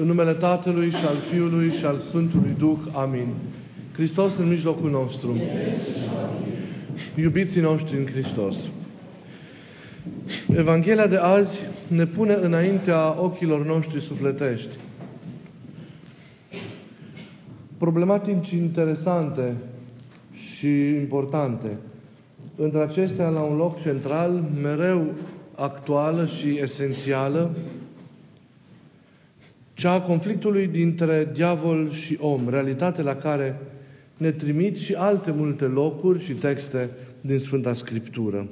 În numele Tatălui și al Fiului și al Sfântului Duh. Amin. Hristos în mijlocul nostru. Iubiții noștri în Hristos. Evanghelia de azi ne pune înaintea ochilor noștri sufletești problematici interesante și importante. Între acestea, la un loc central, mereu actuală și esențială, cea a conflictului dintre diavol și om, realitate la care ne trimit și alte multe locuri și texte din Sfânta Scriptură.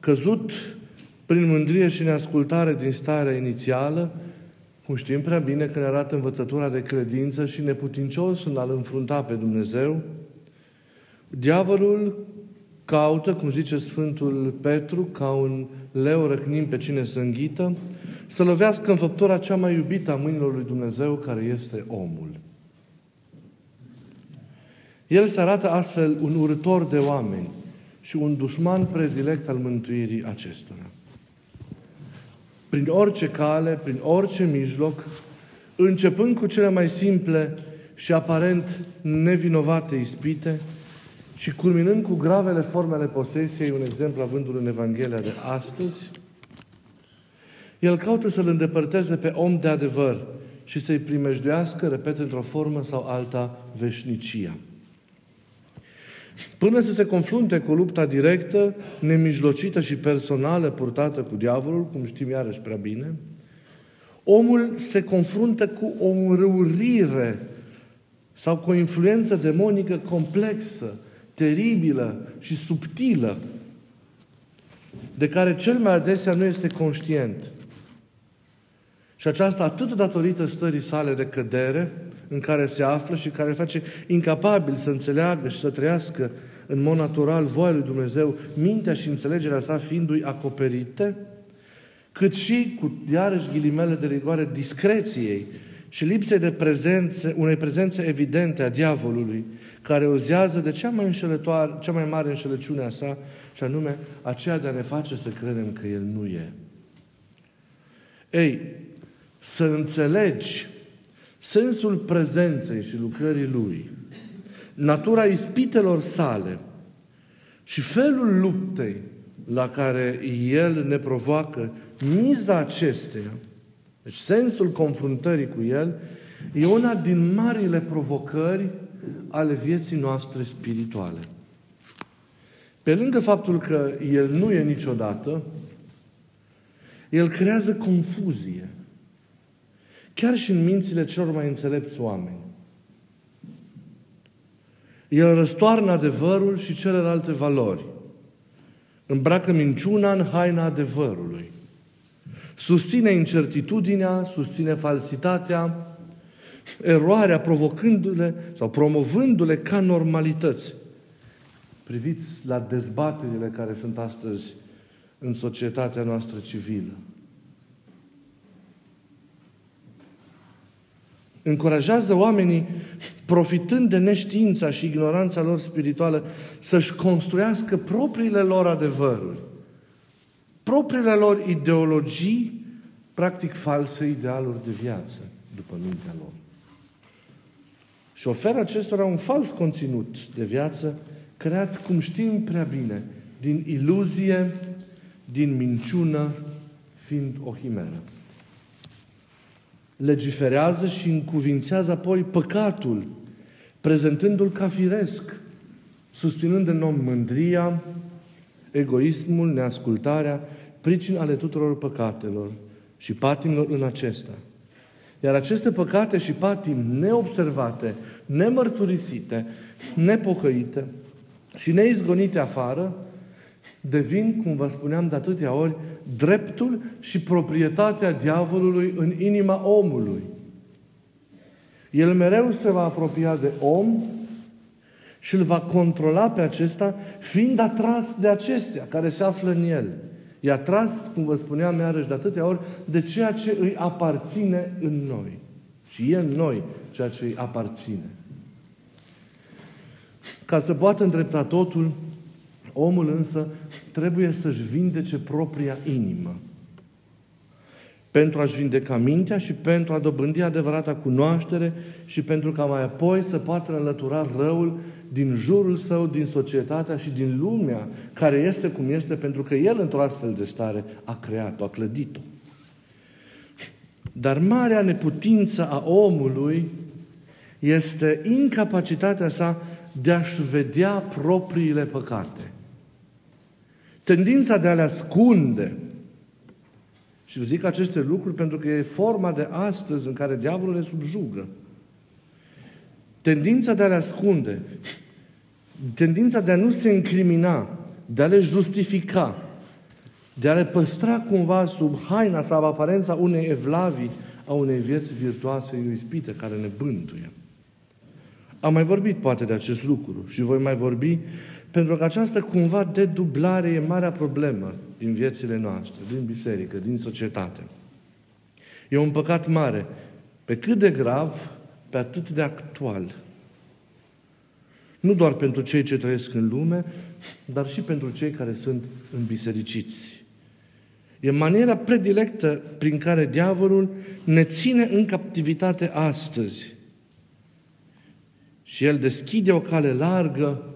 Căzut prin mândrie și neascultare din starea inițială, cum știm prea bine că ne arată învățătura de credință și neputincios în a-L înfrunta pe Dumnezeu, diavolul caută, cum zice Sfântul Petru, ca un leu răcnim pe cine să înghită, să lovească în făptura cea mai iubită a mâinilor lui Dumnezeu, care este omul. El se arată astfel un urător de oameni și un dușman predilect al mântuirii acestora prin orice cale, prin orice mijloc, începând cu cele mai simple și aparent nevinovate ispite și culminând cu gravele formele posesiei, un exemplu avându-l în Evanghelia de astăzi, el caută să-l îndepărteze pe om de adevăr și să-i primejduiască, repet, într-o formă sau alta, veșnicia. Până să se confrunte cu lupta directă, nemijlocită și personală purtată cu diavolul, cum știm iarăși prea bine, omul se confruntă cu o înrăurire sau cu o influență demonică complexă, teribilă și subtilă, de care cel mai adesea nu este conștient. Și aceasta atât datorită stării sale de cădere, în care se află și care face incapabil să înțeleagă și să trăiască în mod natural voia lui Dumnezeu, mintea și înțelegerea sa fiindu-i acoperite, cât și cu, iarăși, ghilimele de rigoare, discreției și lipsei de prezențe, unei prezențe evidente a diavolului, care ozează de cea mai, înșelătoare, cea mai mare înșelăciune a sa, și anume aceea de a ne face să credem că El nu e. Ei, să înțelegi sensul prezenței și lucrării Lui, natura ispitelor sale și felul luptei la care El ne provoacă, miza acesteia, deci sensul confruntării cu El, e una din marile provocări ale vieții noastre spirituale. Pe lângă faptul că El nu e niciodată, El creează confuzie chiar și în mințile celor mai înțelepți oameni. El răstoarnă adevărul și celelalte valori. Îmbracă minciuna în haina adevărului. Susține incertitudinea, susține falsitatea, eroarea, provocându-le sau promovându-le ca normalități. Priviți la dezbaterile care sunt astăzi în societatea noastră civilă. Încurajează oamenii, profitând de neștiința și ignoranța lor spirituală, să-și construiască propriile lor adevăruri, propriile lor ideologii, practic false idealuri de viață, după mintea lor. Și oferă acestora un fals conținut de viață, creat, cum știm prea bine, din iluzie, din minciună, fiind o chimeră legiferează și încuvințează apoi păcatul, prezentându-l ca firesc, susținând în om mândria, egoismul, neascultarea, pricini ale tuturor păcatelor și patimilor în acesta. Iar aceste păcate și patim neobservate, nemărturisite, nepocăite și neizgonite afară, devin, cum vă spuneam de atâtea ori, dreptul și proprietatea diavolului în inima omului. El mereu se va apropia de om și îl va controla pe acesta, fiind atras de acestea care se află în el. E atras, cum vă spuneam iarăși de atâtea ori, de ceea ce îi aparține în noi. Și e în noi ceea ce îi aparține. Ca să poată îndrepta totul, Omul însă trebuie să-și vindece propria inimă. pentru a-și vindeca mintea și pentru a dobândi adevărata cunoaștere și pentru ca mai apoi să poată înlătura răul din jurul său, din societatea și din lumea care este cum este, pentru că El, într-o astfel de stare, a creat-o, a clădit-o. Dar marea neputință a omului este incapacitatea sa de a-și vedea propriile păcate. Tendința de a le ascunde. Și zic aceste lucruri pentru că e forma de astăzi în care diavolul le subjugă. Tendința de a le ascunde, tendința de a nu se incrimina, de a le justifica, de a le păstra cumva sub haina sau aparența unei evlavii, a unei vieți virtuoase ispite care ne bântuie. Am mai vorbit poate de acest lucru și voi mai vorbi pentru că această cumva de dublare e marea problemă din viețile noastre, din biserică, din societate. E un păcat mare, pe cât de grav, pe atât de actual. Nu doar pentru cei ce trăiesc în lume, dar și pentru cei care sunt înbisericiți. E maniera predilectă prin care diavolul ne ține în captivitate astăzi. Și el deschide o cale largă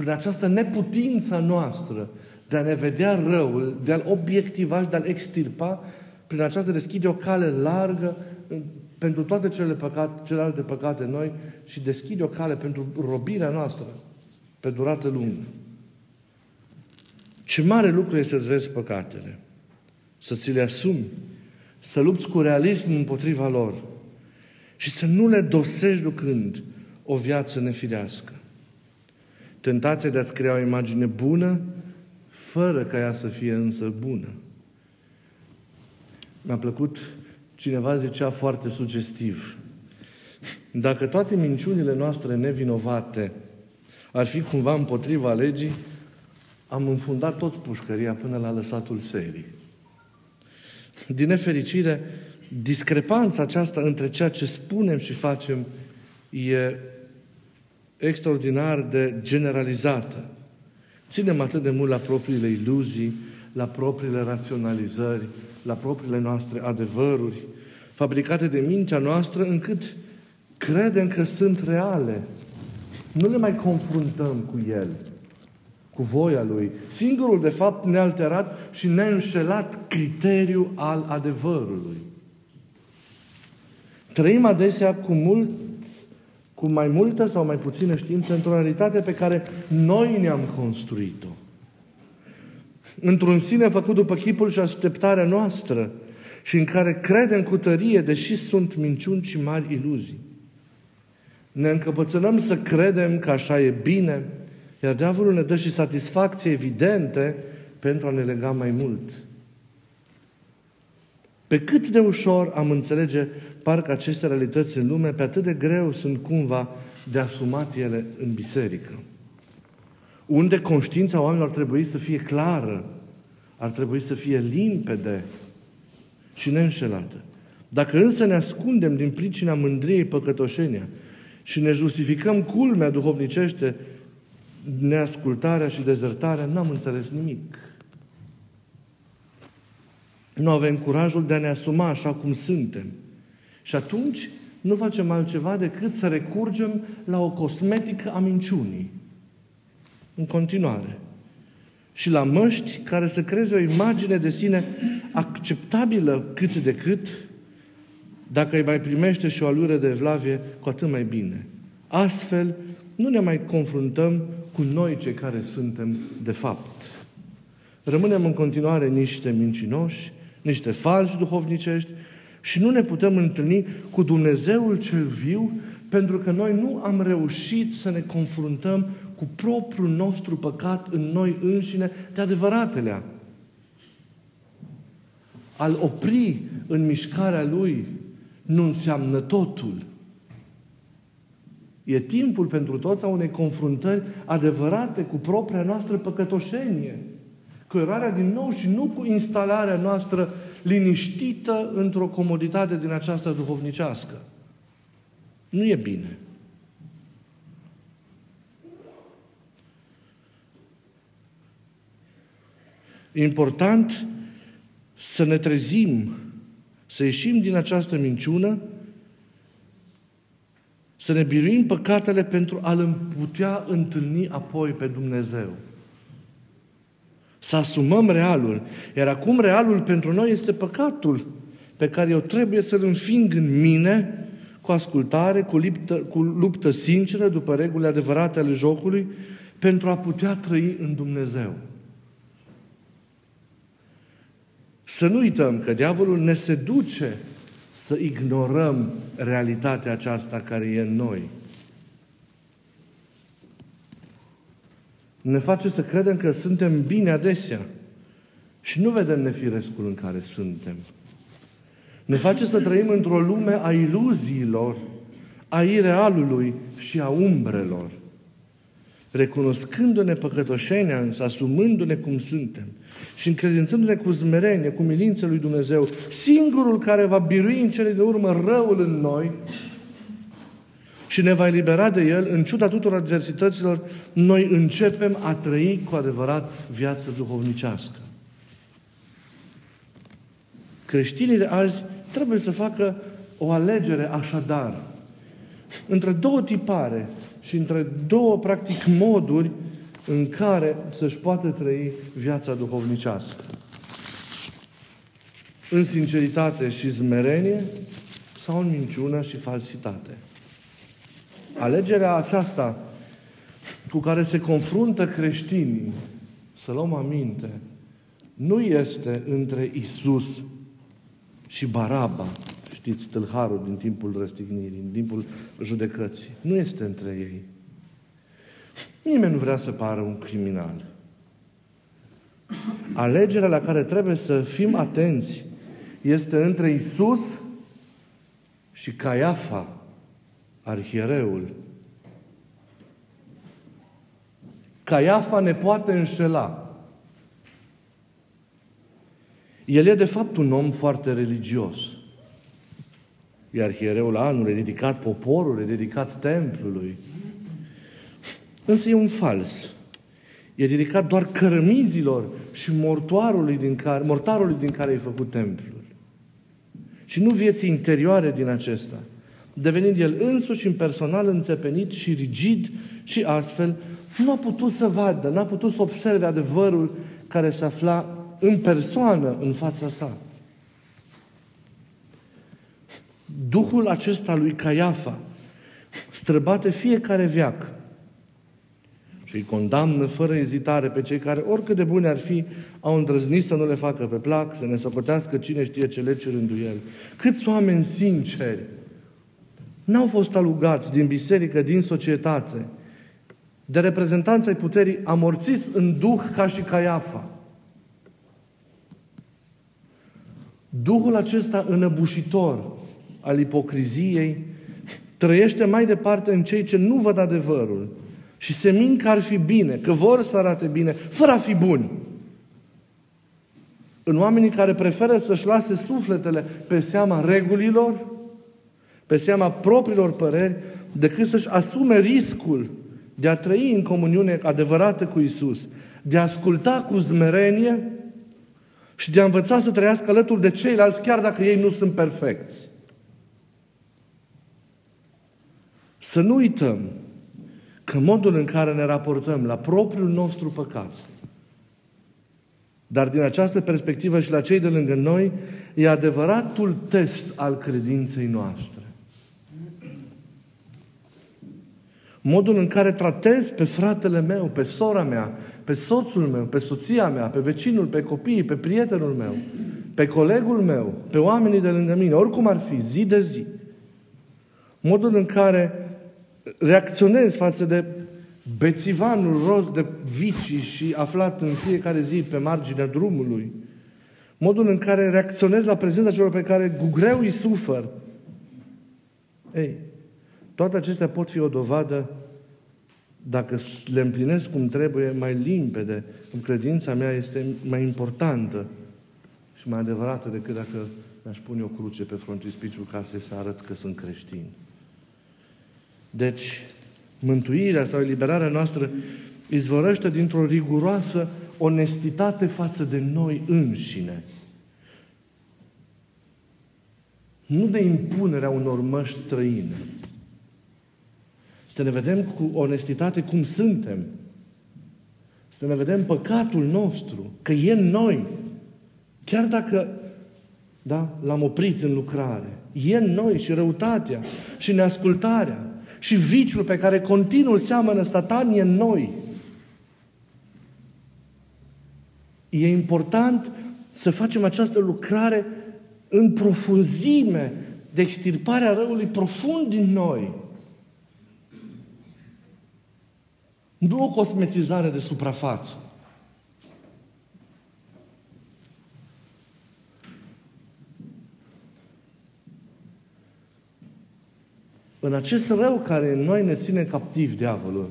prin această neputință noastră de a ne vedea răul, de a-l obiectiva și de a-l extirpa, prin aceasta deschide o cale largă pentru toate cele păcate, celelalte păcate noi și deschide o cale pentru robirea noastră pe durată lungă. Ce mare lucru este să-ți vezi păcatele, să ți le asumi, să lupți cu realism împotriva lor și să nu le dosești ducând o viață nefirească. Tentația de a-ți crea o imagine bună, fără ca ea să fie însă bună. Mi-a plăcut, cineva zicea foarte sugestiv, dacă toate minciunile noastre nevinovate ar fi cumva împotriva legii, am înfundat tot pușcăria până la lăsatul serii. Din nefericire, discrepanța aceasta între ceea ce spunem și facem e extraordinar de generalizată. Ținem atât de mult la propriile iluzii, la propriile raționalizări, la propriile noastre adevăruri, fabricate de mintea noastră, încât credem că sunt reale. Nu le mai confruntăm cu El, cu voia Lui. Singurul, de fapt, nealterat și neînșelat criteriu al adevărului. Trăim adesea cu mult cu mai multă sau mai puțină știință într-o realitate pe care noi ne-am construit-o. Într-un sine făcut după chipul și așteptarea noastră și în care credem cu tărie, deși sunt minciuni și mari iluzii. Ne încăpățânăm să credem că așa e bine, iar diavolul ne dă și satisfacție evidente pentru a ne lega mai mult. Pe cât de ușor am înțelege parcă aceste realități în lume, pe atât de greu sunt cumva de asumat ele în biserică. Unde conștiința oamenilor ar trebui să fie clară, ar trebui să fie limpede și neînșelată. Dacă însă ne ascundem din pricina mândriei păcătoșenia și ne justificăm culmea duhovnicește, neascultarea și dezertarea, n-am înțeles nimic. Nu avem curajul de a ne asuma așa cum suntem. Și atunci nu facem altceva decât să recurgem la o cosmetică a minciunii. În continuare. Și la măști care să creeze o imagine de sine acceptabilă cât de cât, dacă îi mai primește și o alură de vlavie, cu atât mai bine. Astfel, nu ne mai confruntăm cu noi cei care suntem de fapt. Rămânem în continuare niște mincinoși, niște falși duhovnicești și nu ne putem întâlni cu Dumnezeul cel viu pentru că noi nu am reușit să ne confruntăm cu propriul nostru păcat în noi înșine de adevăratele. Al opri în mișcarea Lui nu înseamnă totul. E timpul pentru toți a unei confruntări adevărate cu propria noastră păcătoșenie cu erarea din nou și nu cu instalarea noastră liniștită într-o comoditate din această duhovnicească. Nu e bine. important să ne trezim, Să ieșim din această minciună, să ne biruim păcatele pentru a-L putea întâlni apoi pe Dumnezeu. Să asumăm realul. Iar acum realul pentru noi este păcatul pe care eu trebuie să-l înfing în mine cu ascultare, cu luptă, cu luptă sinceră, după regulile adevărate ale jocului, pentru a putea trăi în Dumnezeu. Să nu uităm că diavolul ne seduce să ignorăm realitatea aceasta care e în noi. Ne face să credem că suntem bine adesea și nu vedem nefirescul în care suntem. Ne face să trăim într-o lume a iluziilor, a irealului și a umbrelor. Recunoscându-ne păcătoșenia, însă asumându-ne cum suntem și încredințându-ne cu zmerenie, cu milință lui Dumnezeu, singurul care va birui în cele de urmă răul în noi și ne va elibera de el, în ciuda tuturor adversităților, noi începem a trăi cu adevărat viață duhovnicească. Creștinii de azi trebuie să facă o alegere așadar între două tipare și între două, practic, moduri în care să-și poată trăi viața duhovnicească. În sinceritate și zmerenie sau în minciună și falsitate. Alegerea aceasta cu care se confruntă creștinii, să luăm aminte, nu este între Isus și Baraba, știți, tâlharul din timpul răstignirii, din timpul judecății. Nu este între ei. Nimeni nu vrea să pară un criminal. Alegerea la care trebuie să fim atenți este între Isus și Caiafa, arhiereul. Caiafa ne poate înșela. El e de fapt un om foarte religios. Iar hiereul anul e dedicat poporului, e dedicat templului. Însă e un fals. E dedicat doar cărămizilor și mortoarului din care, mortarului din care ai făcut templul. Și nu vieții interioare din acesta. Devenind el însuși în personal înțepenit și rigid și astfel nu a putut să vadă, n-a putut să observe adevărul care se afla în persoană în fața sa. Duhul acesta lui Caiafa străbate fiecare viac și îi condamnă fără ezitare pe cei care, oricât de bune ar fi, au îndrăznit să nu le facă pe plac, să ne socotească cine știe ce lege rânduiel. Câți oameni sinceri n-au fost alugați din biserică, din societate, de reprezentanța ai puterii amorțiți în duh ca și Caiafa. Duhul acesta înăbușitor al ipocriziei trăiește mai departe în cei ce nu văd adevărul și se mint că ar fi bine, că vor să arate bine, fără a fi buni. În oamenii care preferă să-și lase sufletele pe seama regulilor, pe seama propriilor păreri, decât să-și asume riscul de a trăi în comuniune adevărată cu Isus, de a asculta cu zmerenie și de a învăța să trăiască alături de ceilalți, chiar dacă ei nu sunt perfecți. Să nu uităm că modul în care ne raportăm la propriul nostru păcat, dar din această perspectivă și la cei de lângă noi, e adevăratul test al credinței noastre. Modul în care tratez pe fratele meu, pe sora mea, pe soțul meu, pe soția mea, pe vecinul, pe copiii, pe prietenul meu, pe colegul meu, pe oamenii de lângă mine, oricum ar fi, zi de zi. Modul în care reacționez față de bețivanul roz de vicii și aflat în fiecare zi pe marginea drumului. Modul în care reacționez la prezența celor pe care cu greu îi sufăr. Ei, toate acestea pot fi o dovadă dacă le împlinesc cum trebuie, mai limpede, cum credința mea este mai importantă și mai adevărată decât dacă mi-aș pune o cruce pe frontispiciul casei să arăt că sunt creștin. Deci, mântuirea sau eliberarea noastră izvorăște dintr-o riguroasă onestitate față de noi înșine. nu de impunerea unor măști străine. Să ne vedem cu onestitate cum suntem. Să ne vedem păcatul nostru, că e în noi. Chiar dacă da, l-am oprit în lucrare. E în noi și răutatea și neascultarea și viciul pe care continuu seamănă Satan e în noi. E important să facem această lucrare în profunzime de extirparea răului profund din noi. Nu o cosmetizare de suprafață. În acest rău care în noi ne ține captiv diavolul,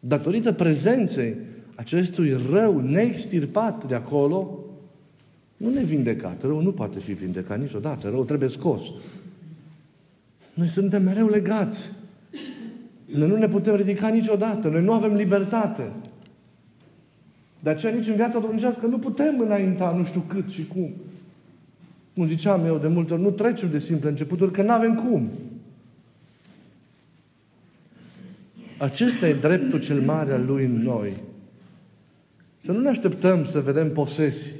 datorită prezenței acestui rău neextirpat de acolo, nu ne vindecat. Rău nu poate fi vindecat niciodată. Rău trebuie scos. Noi suntem mereu legați. Noi nu ne putem ridica niciodată. Noi nu avem libertate. De aceea nici în viața domnicească nu putem înainta nu știu cât și cum. Cum ziceam eu de multe ori, nu trecem de simple începuturi, că nu avem cum. Acesta e dreptul cel mare al Lui în noi. Să nu ne așteptăm să vedem posesii.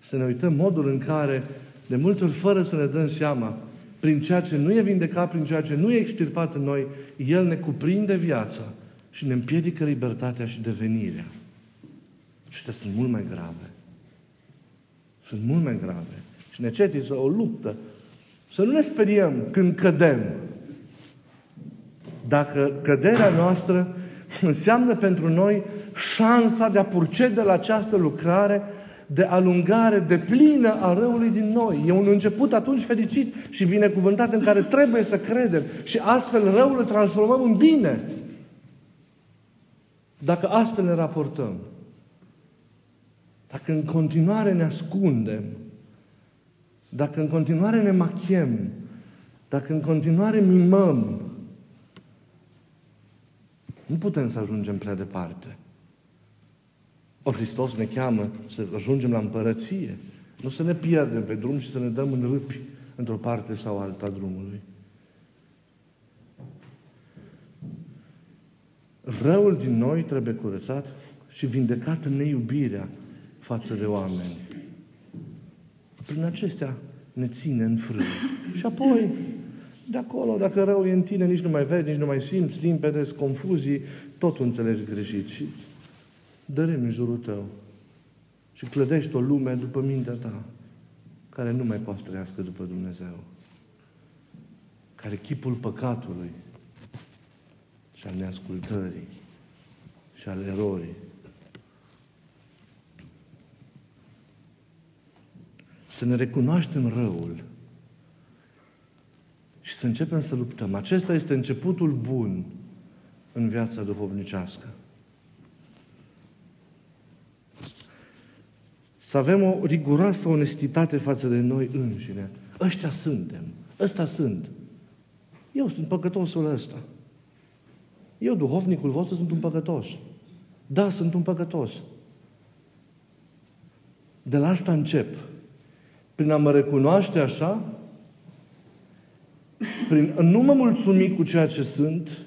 Să ne uităm modul în care, de multe ori, fără să ne dăm seama, prin ceea ce nu e vindecat, prin ceea ce nu e extirpat în noi, El ne cuprinde viața și ne împiedică libertatea și devenirea. Acestea sunt mult mai grave. Sunt mult mai grave. Și necesită o luptă. Să nu ne speriem când cădem. Dacă căderea noastră înseamnă pentru noi șansa de a purcede la această lucrare de alungare de plină a răului din noi. E un început atunci fericit și binecuvântat în care trebuie să credem și astfel răul îl transformăm în bine. Dacă astfel ne raportăm, dacă în continuare ne ascundem, dacă în continuare ne machem, dacă în continuare mimăm, nu putem să ajungem prea departe. O, Hristos ne cheamă să ajungem la împărăție. Nu să ne pierdem pe drum și să ne dăm în râpi într-o parte sau alta drumului. Răul din noi trebuie curățat și vindecat în neiubirea față de oameni. Prin acestea ne ține în frâu. Și apoi, de acolo, dacă rău e în tine, nici nu mai vezi, nici nu mai simți, limpede, confuzii, totul înțelegi greșit. Și dărâm în jurul tău și clădești o lume după mintea ta, care nu mai poate trăiască după Dumnezeu, care chipul păcatului și al neascultării și al erorii. Să ne recunoaștem răul și să începem să luptăm. Acesta este începutul bun în viața duhovnicească. Să avem o riguroasă onestitate față de noi înșine. Ăștia suntem. Ăsta sunt. Eu sunt păcătosul ăsta. Eu, duhovnicul vostru, sunt un păcătos. Da, sunt un păcătos. De la asta încep. Prin a mă recunoaște așa, prin a nu mă mulțumi cu ceea ce sunt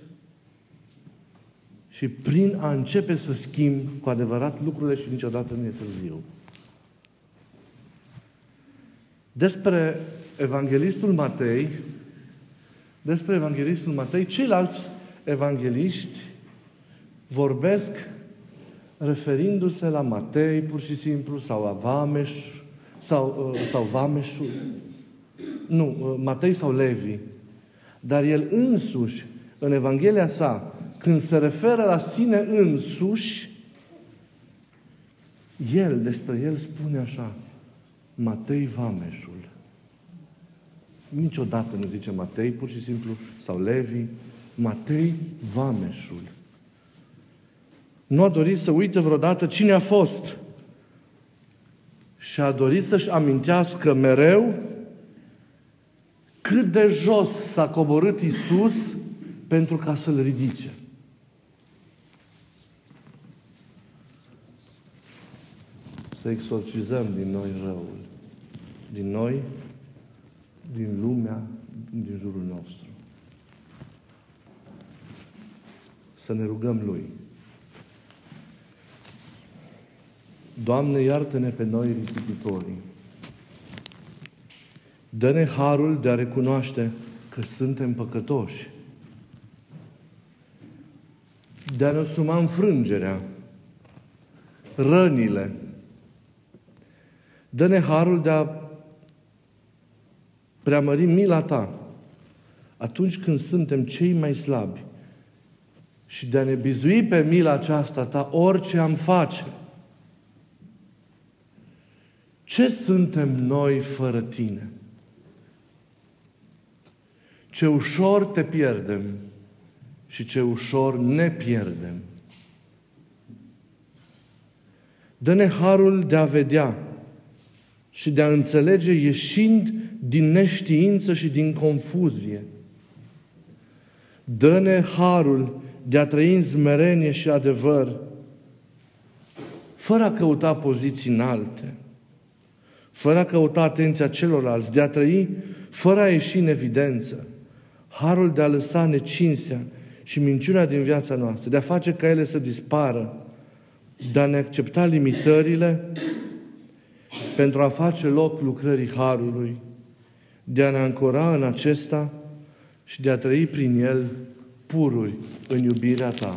și prin a începe să schimb cu adevărat lucrurile și niciodată nu e târziu. Despre Evanghelistul Matei, despre Evanghelistul Matei, ceilalți evangeliști vorbesc referindu-se la Matei, pur și simplu, sau la Vameș, sau, uh, sau Vameșul. Nu, uh, Matei sau Levi. Dar el însuși, în Evanghelia sa, când se referă la sine însuși, el, despre el spune așa, Matei Vameșul. Niciodată nu zice Matei, pur și simplu, sau Levi, Matei Vameșul. Nu a dorit să uite vreodată cine a fost. Și a dorit să-și amintească mereu cât de jos s-a coborât Isus pentru ca să-L ridice. Să exorcizăm din noi răul din noi din lumea din jurul nostru. Să ne rugăm Lui. Doamne, iartă-ne pe noi risipitorii. Dă-ne harul de a recunoaște că suntem păcătoși. De a ne asuma înfrângerea, rănile. Dă-ne harul de a preamări mila Ta atunci când suntem cei mai slabi și de a ne bizui pe mila aceasta Ta orice am face. Ce suntem noi fără Tine? Ce ușor te pierdem și ce ușor ne pierdem. Dă-ne harul de a vedea și de a înțelege ieșind din neștiință și din confuzie. Dă-ne harul de a trăi în zmerenie și adevăr, fără a căuta poziții înalte, fără a căuta atenția celorlalți, de a trăi fără a ieși în evidență, harul de a lăsa necinstea și minciuna din viața noastră, de a face ca ele să dispară, de a ne accepta limitările pentru a face loc lucrării Harului, de a ne ancora în acesta și de a trăi prin el pururi în iubirea Ta.